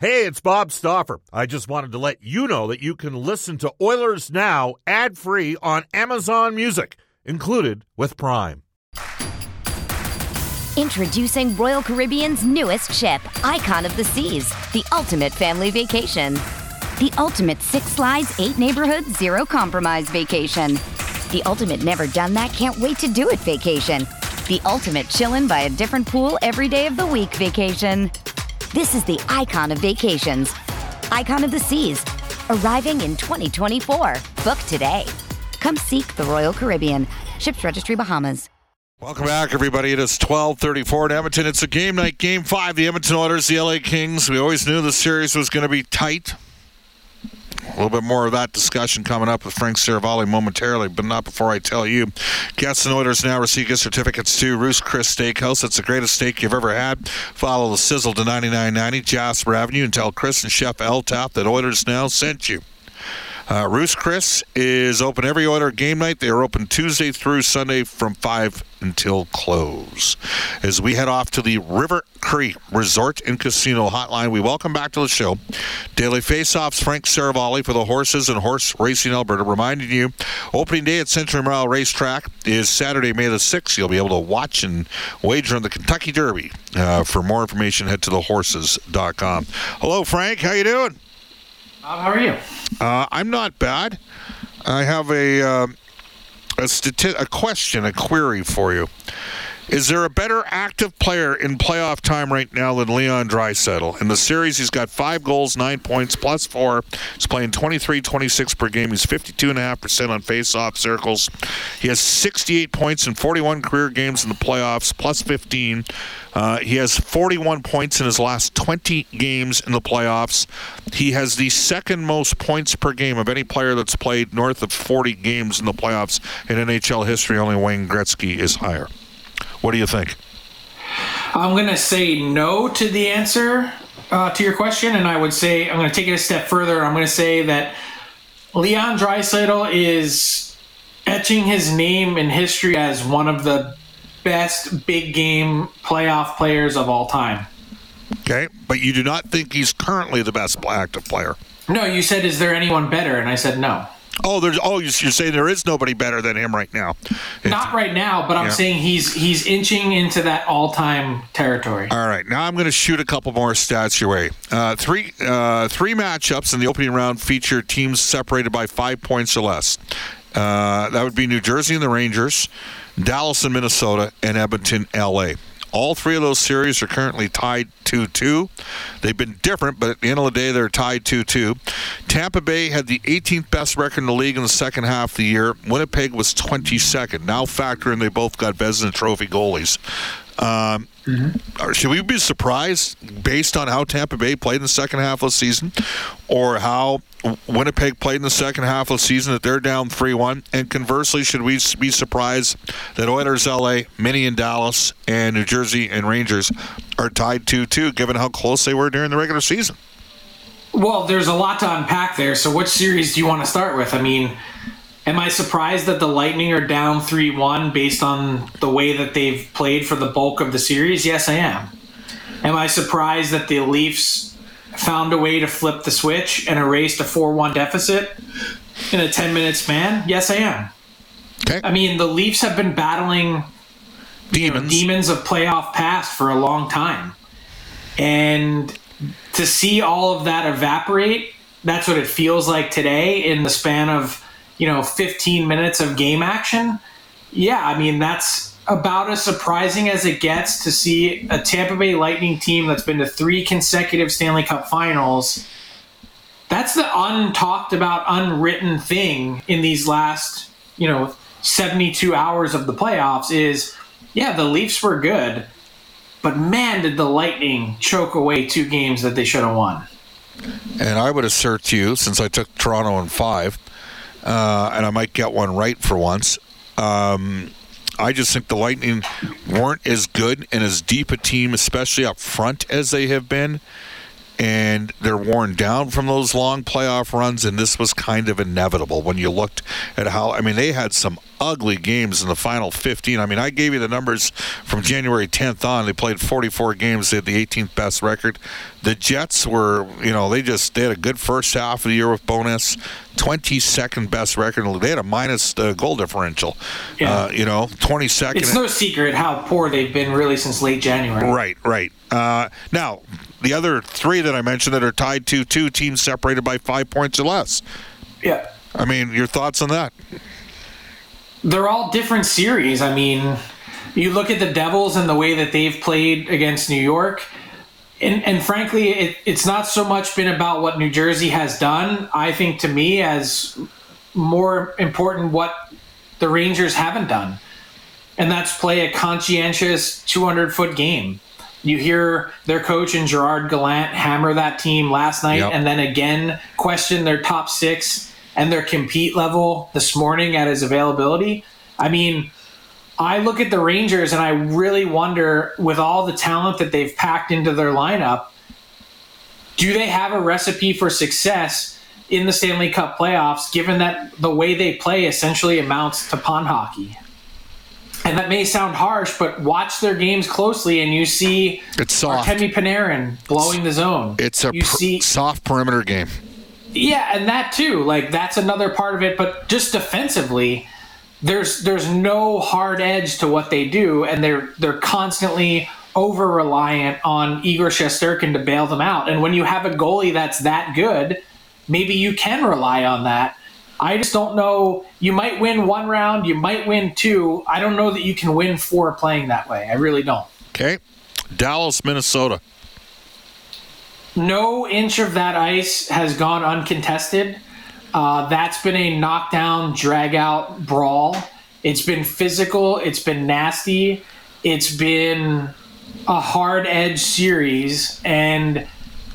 Hey, it's Bob Stauffer. I just wanted to let you know that you can listen to Oilers Now ad free on Amazon Music, included with Prime. Introducing Royal Caribbean's newest ship, Icon of the Seas, the ultimate family vacation. The ultimate six slides, eight neighborhoods, zero compromise vacation. The ultimate never done that, can't wait to do it vacation. The ultimate chillin' by a different pool every day of the week vacation. This is the icon of vacations. Icon of the Seas. Arriving in 2024. Book today. Come seek the Royal Caribbean. Ships Registry Bahamas. Welcome back, everybody. It is 1234 in Edmonton. It's a game night, game five. The Edmonton Oilers, the LA Kings. We always knew the series was going to be tight. A little bit more of that discussion coming up with Frank Seravalli momentarily, but not before I tell you. Guests and Oilers now receive gift certificates to Ruth's Chris Steakhouse. It's the greatest steak you've ever had. Follow the sizzle to 9990 Jasper Avenue and tell Chris and Chef L Tap that Oilers now sent you. Uh, Ruth's Chris is open every Oiler game night. They are open Tuesday through Sunday from 5 until close. As we head off to the River Cree Resort and Casino Hotline, we welcome back to the show Daily Faceoffs Frank Seravalli for the Horses and Horse Racing Alberta, reminding you opening day at Century Mile Racetrack is Saturday, May the 6th. You'll be able to watch and wager on the Kentucky Derby. Uh, for more information, head to thehorses.com. Hello, Frank. How you doing? Bob, how are you? Uh, I'm not bad. I have a uh, a, stati- a question, a query for you. Is there a better active player in playoff time right now than Leon Draisaitl? In the series, he's got five goals, nine points, plus four. He's playing 23 26 per game. He's 52.5% on face-off circles. He has 68 points in 41 career games in the playoffs, plus 15. Uh, he has 41 points in his last 20 games in the playoffs. He has the second most points per game of any player that's played north of 40 games in the playoffs in NHL history. Only Wayne Gretzky is higher. What do you think? I'm going to say no to the answer uh, to your question, and I would say I'm going to take it a step further. I'm going to say that Leon Draisaitl is etching his name in history as one of the best big game playoff players of all time. Okay, but you do not think he's currently the best active player. No, you said, is there anyone better? And I said no. Oh, there's oh, you're saying there is nobody better than him right now. It's, Not right now, but I'm Yeah. saying he's he's inching into that all-time territory. All right, now I'm going to shoot a couple more stats your way. Uh, three uh, three matchups in the opening round feature teams separated by five points or less. Uh, that would be New Jersey and the Rangers, Dallas and Minnesota, and Edmonton, LA. All three of those series are currently tied 2 2. They've been different, but at the end of the day, they're tied 2 2. Tampa Bay had the 18th best record in the league in the second half of the year. Winnipeg was 22nd. Now factor in they both got Vezina Trophy goalies. Or Should we be surprised based on how Tampa Bay played in the second half of the season or how Winnipeg played in the second half of the season that they're down 3 1? And conversely, should we be surprised that Oilers LA, Mini and Dallas, and New Jersey and Rangers are tied 2 2 given how close they were during the regular season? Well, there's a lot to unpack there. So, which series do you want to start with? I mean, am I surprised that the Lightning are down 3 1 based on the way that they've played for the bulk of the series? Yes, I am. Am I surprised that the Leafs found a way to flip the switch and erased a 4 1 deficit in a 10 minute span? Yes, I am. Okay. I mean, the Leafs have been battling Demons. demons of playoff past for a long time. And to see all of that evaporate, that's what it feels like today in the span of, you know, 15 minutes of game action. Yeah, I mean, that's about as surprising as it gets to see a Tampa Bay Lightning team that's been to three consecutive Stanley Cup finals. That's the untalked about, unwritten thing in these last, you know, 72 hours of the playoffs is yeah, the Leafs were good, but man, did the Lightning choke away two games that they should have won. And I would assert to you, since I took Toronto in five, uh, and I might get one right for once, um, I just think the Lightning weren't as good and as deep a team, especially up front, as they have been. And they're worn down from those long playoff runs, and this was kind of inevitable when you looked at how. I mean, they had some ugly games in the final 15. I mean, I gave you the numbers from January 10th on. They played 44 games. They had the 18th best record. The Jets were, you know, they just they had a good first half of the year with bonus. 22nd best record. They had a minus uh, goal differential. Yeah. Uh, you know, 22nd. It's no secret how poor they've been really since late January. Right, right. Uh, now, the other three that I mentioned that are tied to two teams separated by five points or less. Yeah. I mean, your thoughts on that? they're all different series. I mean, you look at the Devils and the way that they've played against New York. And, and frankly, it, it's not so much been about what New Jersey has done. I think to me, as more important, what the Rangers haven't done. And that's play a conscientious 200 foot game. You hear their coach and Gerard Gallant hammer that team last night yep. and then again question their top six and their compete level this morning at his availability. I mean, I look at the Rangers and I really wonder, with all the talent that they've packed into their lineup, do they have a recipe for success in the Stanley Cup playoffs, given that the way they play essentially amounts to pond hockey? And that may sound harsh, but watch their games closely, and you see it's soft. Artemi Panarin blowing the zone. It's a pr- see, soft perimeter game. Yeah, and that too. Like that's another part of it. But just defensively, there's there's no hard edge to what they do, and they're they're constantly over reliant on Igor Shesterkin to bail them out. And when you have a goalie that's that good, maybe you can rely on that. I just don't know. You might win one round, you might win two. I don't know that you can win four playing that way. I really don't. Okay. Dallas, Minnesota no inch of that ice has gone uncontested. Uh, that's been a knockdown, drag out brawl. It's been physical, it's been nasty, it's been a hard edge series, and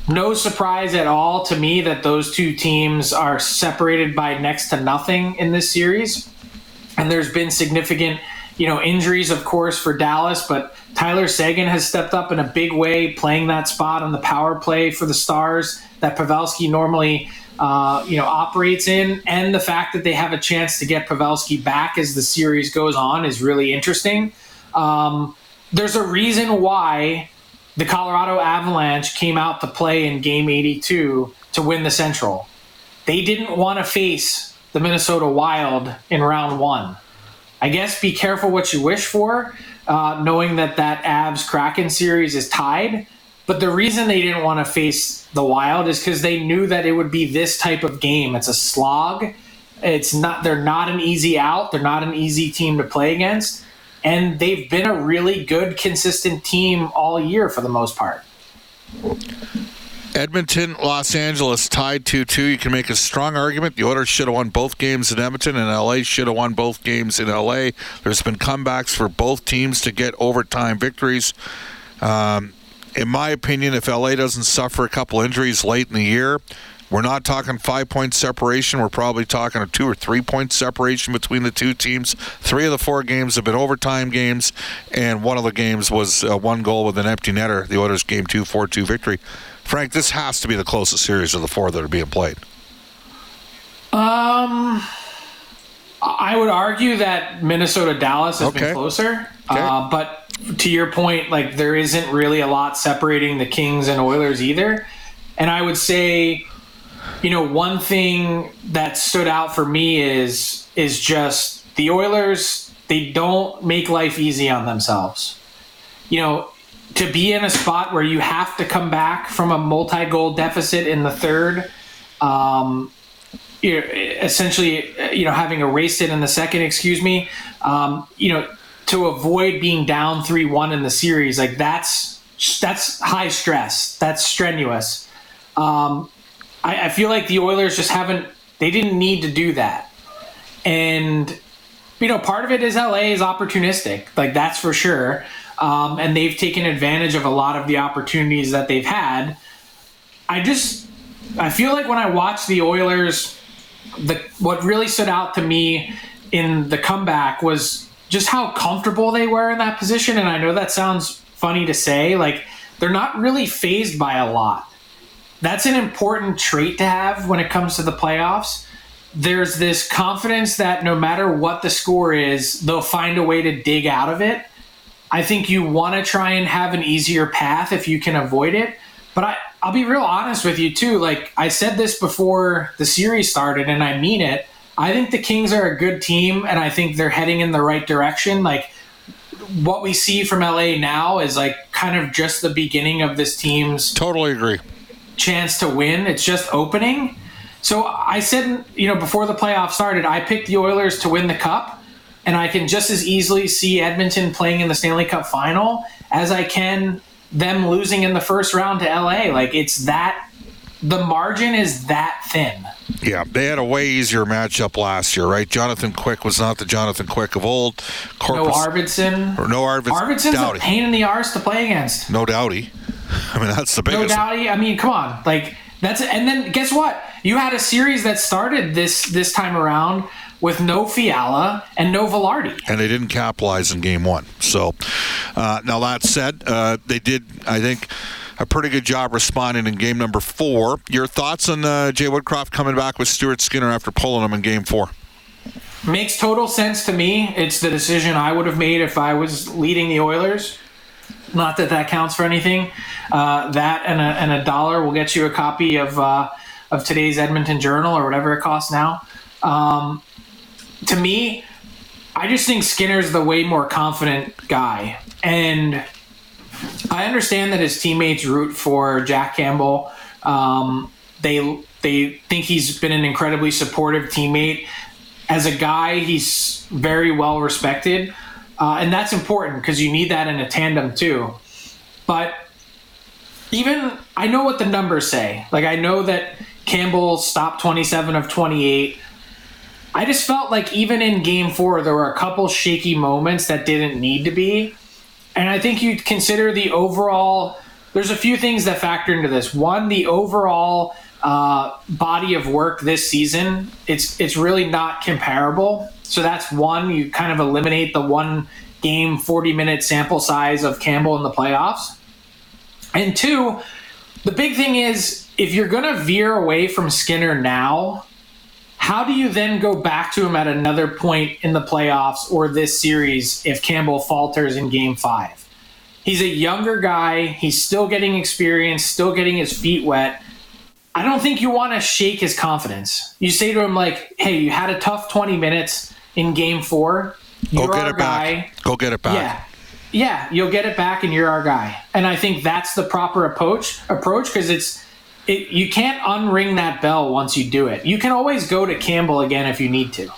no surprise at all to me that those two teams are separated by next to nothing in this series. And there's been significant, you know, injuries, of course, for Dallas, but Tyler Seguin has stepped up in a big way, playing that spot on the power play for the Stars that Pavelski normally, uh, you know, operates in. And the fact that they have a chance to get Pavelski back as the series goes on is really interesting. Um, there's a reason why the Colorado Avalanche came out to play in Game 82 to win the Central. They didn't want to face the Minnesota Wild in round one. I guess be careful what you wish for uh, knowing that that Avs Kraken series is tied. But the reason they didn't want to face the Wild is because they knew that it would be this type of game. It's a slog. It's not. They're not an easy out. They're not an easy team to play against, and they've been a really good, consistent team all year for the most part. Edmonton, Los Angeles tied 2 2. You can make a strong argument. The Oilers should have won both games in Edmonton, and LA should have won both games in LA. There's been comebacks for both teams to get overtime victories. Um, in my opinion, if LA doesn't suffer a couple injuries late in the year, we're not talking five point separation. We're probably talking a two or three point separation between the two teams. Three of the four games have been overtime games, and one of the games was uh, one goal with an empty netter. The Oilers' game two, 4 2 victory. Frank, this has to be the closest series of the four that are being played. Um, I would argue that Minnesota Dallas has okay. been closer. Okay. Uh, but to your point, like there isn't really a lot separating the Kings and Oilers either. And I would say, you know, one thing that stood out for me is is just the Oilers. They don't make life easy on themselves. You know, to be in a spot where you have to come back from a multi-goal deficit in the third, um, essentially, you know, having erased it in the second, excuse me, um, you know, to avoid being down three-one in the series, like that's that's high stress. That's strenuous. Um, I, I feel like the Oilers just haven't. They didn't need to do that, and you know, part of it is LA is opportunistic. Like that's for sure um, and they've taken advantage of a lot of the opportunities that they've had. I just I feel like when I watch the Oilers, the what really stood out to me in the comeback was just how comfortable they were in that position. And I know that sounds funny to say, like they're not really phased by a lot. That's an important trait to have when it comes to the playoffs. There's this confidence that no matter what the score is, they'll find a way to dig out of it. I think you want to try and have an easier path if you can avoid it. But I, I'll be real honest with you too. Like I said this before the series started, and I mean it. I think the Kings are a good team, and I think they're heading in the right direction. Like what we see from LA now is like kind of just the beginning of this team's Totally agree. Chance to win. It's just opening. So I said, you know, before the playoffs started, I picked the Oilers to win the cup, and I can just as easily see Edmonton playing in the Stanley Cup final as I can them losing in the first round to LA. Like it's that the margin is that thin. Yeah, they had a way easier matchup last year, right? Jonathan Quick was not the Jonathan Quick of old. No Corpus, Arvidsson. or no Arvidsson. Arvidsson's Doughty. a pain in the arse to play against. No Doughty. I mean, that's the biggest. No. Doughty. I mean, come on. Like that's and then guess what? You had a series that started this this time around with no Fiala and no Vilardi. and they didn't capitalize in game one. So, uh, now that said, uh, they did, I think, a pretty good job responding in game number four. Your thoughts on uh, Jay Woodcroft coming back with Stuart Skinner after pulling him in game four? Makes total sense to me. It's the decision I would have made if I was leading the Oilers. Not that that counts for anything. Uh, that and a, and a dollar will get you a copy of uh, of today's Edmonton Journal or whatever it costs now. Um, to me, I just think Skinner's the way more confident guy, and I understand that his teammates root for Jack Campbell. Um, they they think he's been an incredibly supportive teammate. As a guy, he's very well respected, uh, and that's important because you need that in a tandem too. But even I know what the numbers say. Like I know that Campbell stopped 27 of 28. I just felt like even in game four, there were a couple shaky moments that didn't need to be. And I think you'd consider the overall. There's a few things that factor into this. One, the overall uh, body of work this season. It's it's really not comparable. So that's one. You kind of eliminate the one game, 40 minute sample size of Campbell in the playoffs. And two, the big thing is if you're going to veer away from Skinner now, how do you then go back to him at another point in the playoffs or this series if Campbell falters in game five? He's a younger guy. He's still getting experience, still getting his feet wet. I don't think you want to shake his confidence. You say to him, like, hey, you had a tough 20 minutes in game four. You're Go get our it guy. back. Go get it back. Yeah. Yeah, you'll get it back and you're our guy. And I think that's the proper approach approach because it's it, you can't unring that bell once you do it. You can always go to Campbell again if you need to.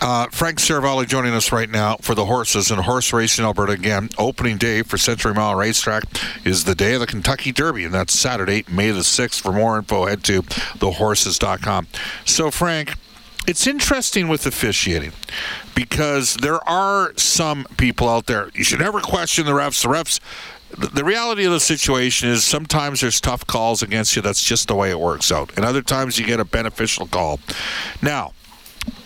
Uh, Frank Seravalli joining us right now for the horses and horse racing Alberta again. Opening day for Century Mile Racetrack is the day of the Kentucky Derby, and that's Saturday, May the 6th. For more info, head to thehorses.com. So, Frank, it's interesting with officiating because there are some people out there. You should never question the refs. The refs. The reality of the situation is sometimes there's tough calls against you. That's just the way it works out. And other times you get a beneficial call. Now,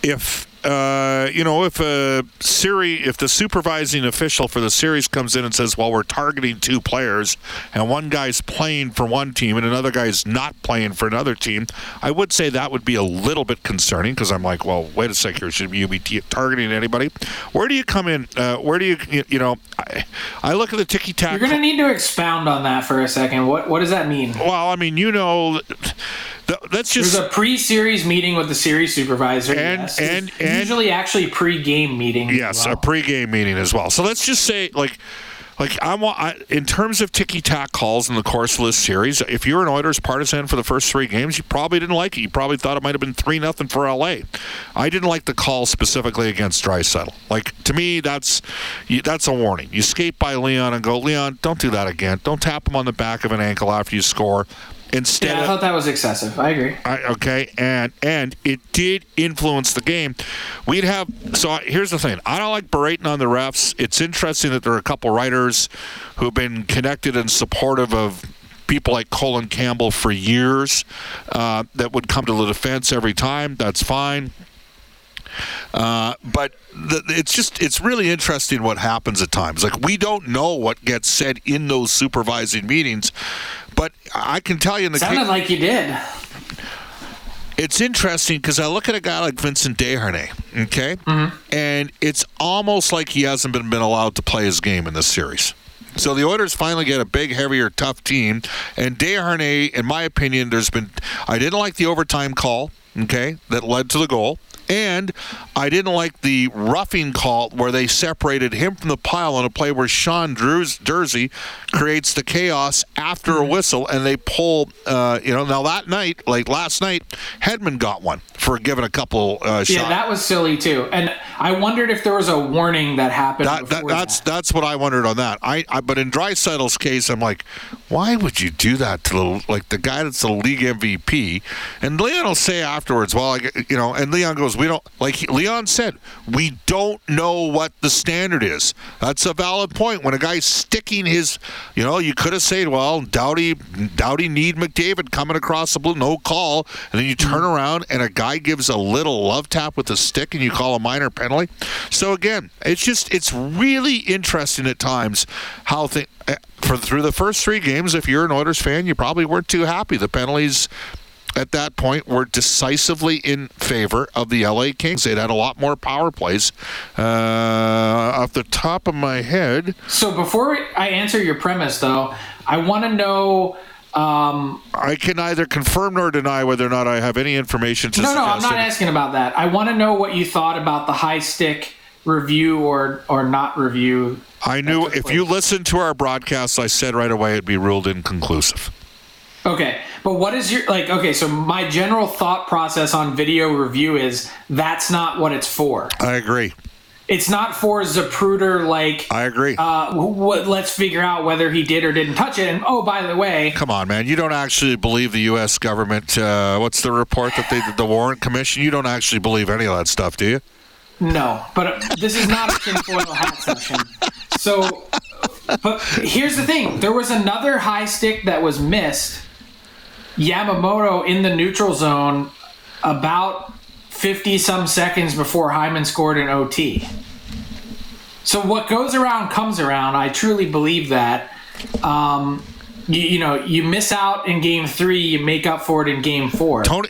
if uh, you know if a series if the supervising official for the series comes in and says well we're targeting two players and one guy's playing for one team and another guy's not playing for another team i would say that would be a little bit concerning because i'm like well wait a second here should you be t- targeting anybody where do you come in uh, where do you you- you know i, I look at the ticky tack You're going to need to expound on that for a second. What what does that mean? well i mean you know that's There's a pre-series meeting with the series supervisor. And- yes. and- and- usually actually pre-game meeting. Yes, well. a pregame meeting as well. So let's just say, like, like I'm I, in terms of ticky tack calls in the course of this series. If you're an Oilers partisan for the first three games, you probably didn't like it. You probably thought it might have been three nothing for LA. I didn't like the call specifically against Draisaitl. Like to me, that's that's a warning. You skate by Leon and go, Leon, don't do that again. Don't tap him on the back of an ankle after you score. Instead, Yeah, I thought that was excessive. I agree. I, okay, and and it did influence the game. We'd have so here's the thing. I don't like berating on the refs. It's interesting that there are a couple writers who've been connected and supportive of people like Colin Campbell for years uh, that would come to the defense every time. That's fine. Uh, but the, it's just it's really interesting what happens at times. Like we don't know what gets said in those supervising meetings, but I can tell you in the Sounded like you did. it's interesting because I look at a guy like Vincent Desharnais, okay, and it's almost like he hasn't been, been allowed to play his game in this series. So the Oilers finally get a big, heavier, tough team, and Desharnais, in my opinion, there's been I didn't like the overtime call, okay, that led to the goal. And I didn't like the roughing call where they separated him from the pile on a play where Sean Drews, Durzi creates the chaos after a whistle, and they pull. Uh, you know, now that night, like last night, Hedman got one for giving a couple uh, shots. Yeah, that was silly too. And I wondered if there was a warning that happened. That, that, that's that. that's what I wondered on that. I, I but in Draisaitl's case, I'm like, why would you do that to the like the guy that's the league MVP? And Leon will say afterwards, well, I, you know, and Leon goes, we don't like Leon said, we don't know what the standard is. That's a valid point. When a guy's sticking his, you know, you could have said, well, Doughty, Doughty need McDavid coming across the blue, no call, and then you turn mm-hmm. around and a guy gives a little love tap with a stick and you call a minor penalty. So again, it's just it's really interesting at times how things eh, for through the first three games. If you're an Oilers fan, you probably weren't too happy. The penalties at that point were decisively in favor of the LA Kings. They'd had a lot more power plays. Uh, off the top of my head, So before I answer your premise, though, I want to know. Um, I can neither confirm nor deny whether or not I have any information to no, no, I'm not any- asking about that. I want to know what you thought about the high stick review or or not review. I knew if you listened to our broadcast, I said right away it'd be ruled inconclusive. Okay, but what is your like? Okay, so my general thought process on video review is that's not what it's for. I agree. It's not for Zapruder like. I agree. uh, what, let's figure out whether he did or didn't touch it. And oh, by the way, Come on, man. You don't actually believe the U.S. government. Uh, what's the report that they did, the Warren Commission? You don't actually believe any of that stuff, do you? No, but uh, this is not a tinfoil hat session. So, but here's the thing: there was another high stick that was missed. Yamamoto in the neutral zone, about fifty some seconds before Hyman scored an OT. So what goes around comes around. I truly believe that. Um, you, you know, you miss out in game three, you make up for it in game four. Tony,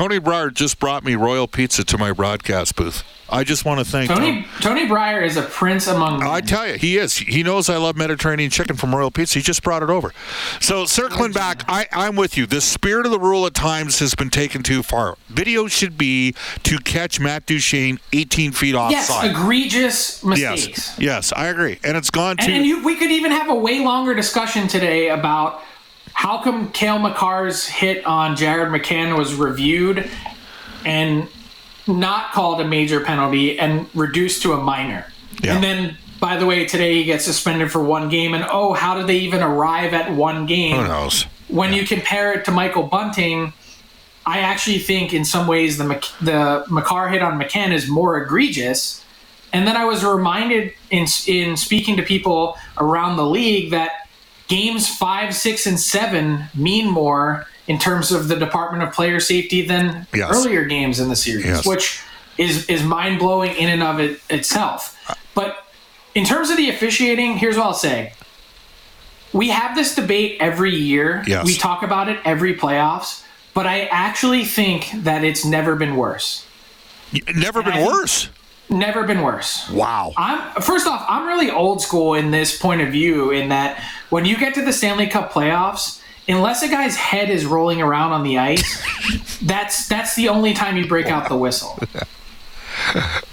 Tony Breyer just brought me Royal Pizza to my broadcast booth. I just want to thank Tony Tony Breyer is a prince among men. I tell you, he is. He knows I love Mediterranean chicken from Royal Pizza. He just brought it over. So circling back, I, I'm with you. The spirit of the rule at times has been taken too far. Video should be to catch Matt Duchene 18 feet off. Yes, offside. egregious mistakes. yes, yes, I agree. And it's gone And, and you, we could even have a way longer discussion today about how come Cale Makar's hit on Jared McCann was reviewed and not called a major penalty and reduced to a minor. Yeah. And then, by the way, today he gets suspended for one game. And oh, how did they even arrive at one game? who knows. when you compare it to Michael Bunting, I actually think in some ways the Mc- the McCarr hit on McCann is more egregious. And then I was reminded in in speaking to people around the league that games five, six, and seven mean more in terms of the Department of Player Safety than Yes. earlier games in the series, Yes. which is is mind blowing in and of it itself. But in terms of the officiating, here's what I'll say we have this debate every year. Yes. We talk about it every playoffs, but I actually think that it's never been worse. Never been I worse. Never been worse. Wow. I'm first off, I'm really old school in this point of view in that when you get to the Stanley Cup playoffs, unless a guy's head is rolling around on the ice, that's that's the only time you break out the whistle.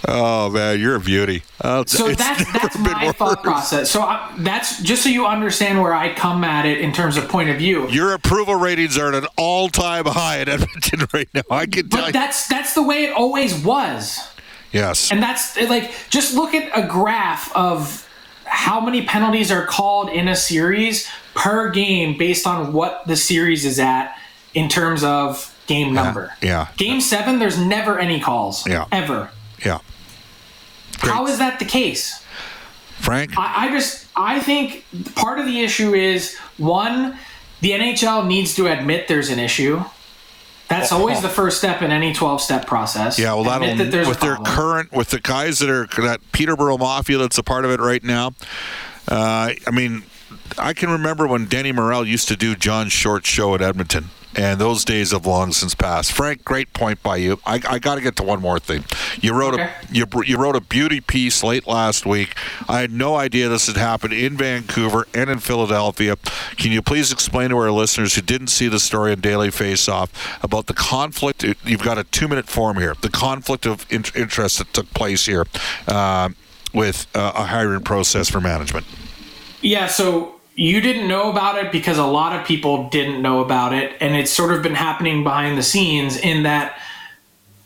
Oh man, you're a beauty. Uh, So that's that's my thought process. So I, that's just so you understand where I come at it in terms of point of view. Your approval ratings are at an all-time high in Edmonton right now. I can tell But you. that's that's the way it always was. Yes. And that's like just look at a graph of how many penalties are called in a series per game based on what the series is at in terms of game number. yeah. Game 7 there's never any calls Yeah. ever. yeah. How is that the case? Frank. I, I just I think part of the issue is one, the NHL needs to admit there's an issue. That's always the first step in any 12 step process. Yeah, well, that'll that with their problem. current with the guys that are that Peterborough Mafia that's a part of it right now. Uh, I mean, I can remember when Denny Morrell used to do John Short's show at Edmonton, and those days have long since passed. Frank, great point by you. I, I got to get to one more thing. You wrote Okay. a you, you wrote a beauty piece late last week. I had no idea this had happened in Vancouver and in Philadelphia. Can you please explain to our listeners who didn't see the story in Daily Face Off about the conflict? You've got a two minute form here. The conflict of in- interest that took place here uh, with uh, a hiring process for management. Yeah, so you didn't know about it because a lot of people didn't know about it, and it's sort of been happening behind the scenes in that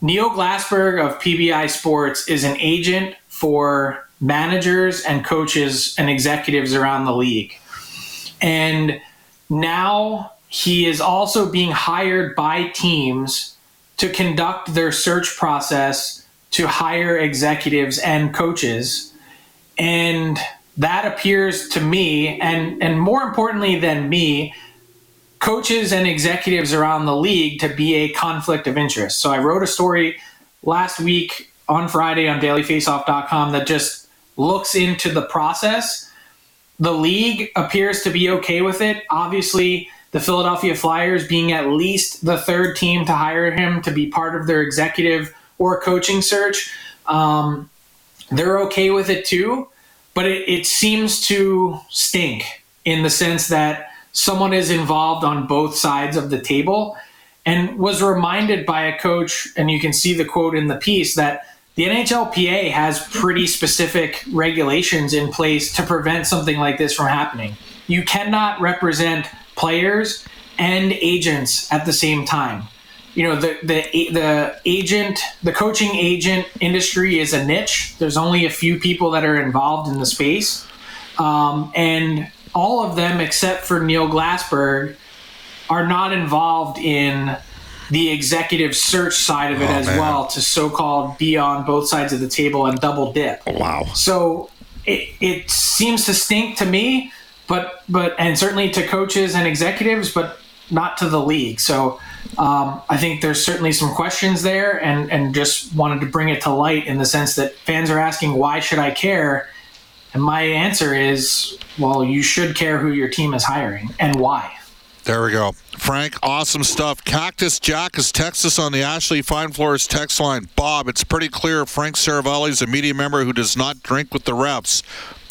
Neil Glassberg of PBI Sports is an agent for managers and coaches and executives around the league. And now he is also being hired by teams to conduct their search process to hire executives and coaches. And that appears to me, and, and more importantly than me, coaches and executives around the league to be a conflict of interest. So I wrote a story last week on Friday on dailyfaceoff.com that just looks into the process. The league appears to be okay with it. Obviously, the Philadelphia Flyers being at least the third team to hire him to be part of their executive or coaching search, um, they're okay with it too. But it, it seems to stink in the sense that someone is involved on both sides of the table and was reminded by a coach, and you can see the quote in the piece that the NHLPA has pretty specific regulations in place to prevent something like this from happening. You cannot represent players and agents at the same time. You know, the the the agent, the coaching agent industry is a niche. There's only a few people that are involved in the space, um, and all of them except for Neil Glassberg are not involved in the executive search side of it Oh, as man. well to so-called be on both sides of the table and double dip. Wow. So it, it seems to stink to me, but but and certainly to coaches and executives, but not to the league. So um, I think there's certainly some questions there, and and just wanted to bring it to light in the sense that fans are asking why should I care, and my answer is well you should care who your team is hiring and why. There we go. Frank, awesome stuff. Cactus Jack is texted us on the Ashley Fine Floors text line. Bob, it's pretty clear Frank Seravalli is a media member who does not drink with the refs.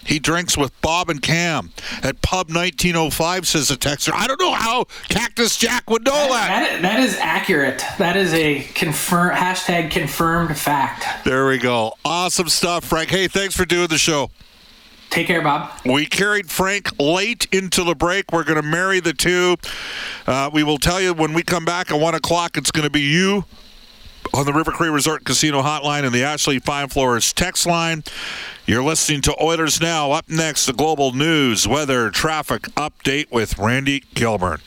He drinks with Bob and Cam at Pub 1905, says the texter. I don't know how Cactus Jack would know that. That is, that is accurate. That is a confirm hashtag confirmed fact. There we go. Awesome stuff, Frank. Hey, thanks for doing the show. Take care, Bob. We carried Frank late into the break. We're going to marry the two. Uh, we will tell you when we come back at 1 o'clock, it's going to be you on the River Cree Resort Casino hotline and the Ashley Fine Floors text line. You're listening to Oilers Now. Up next, the global news, weather, traffic update with Randy Kilburn.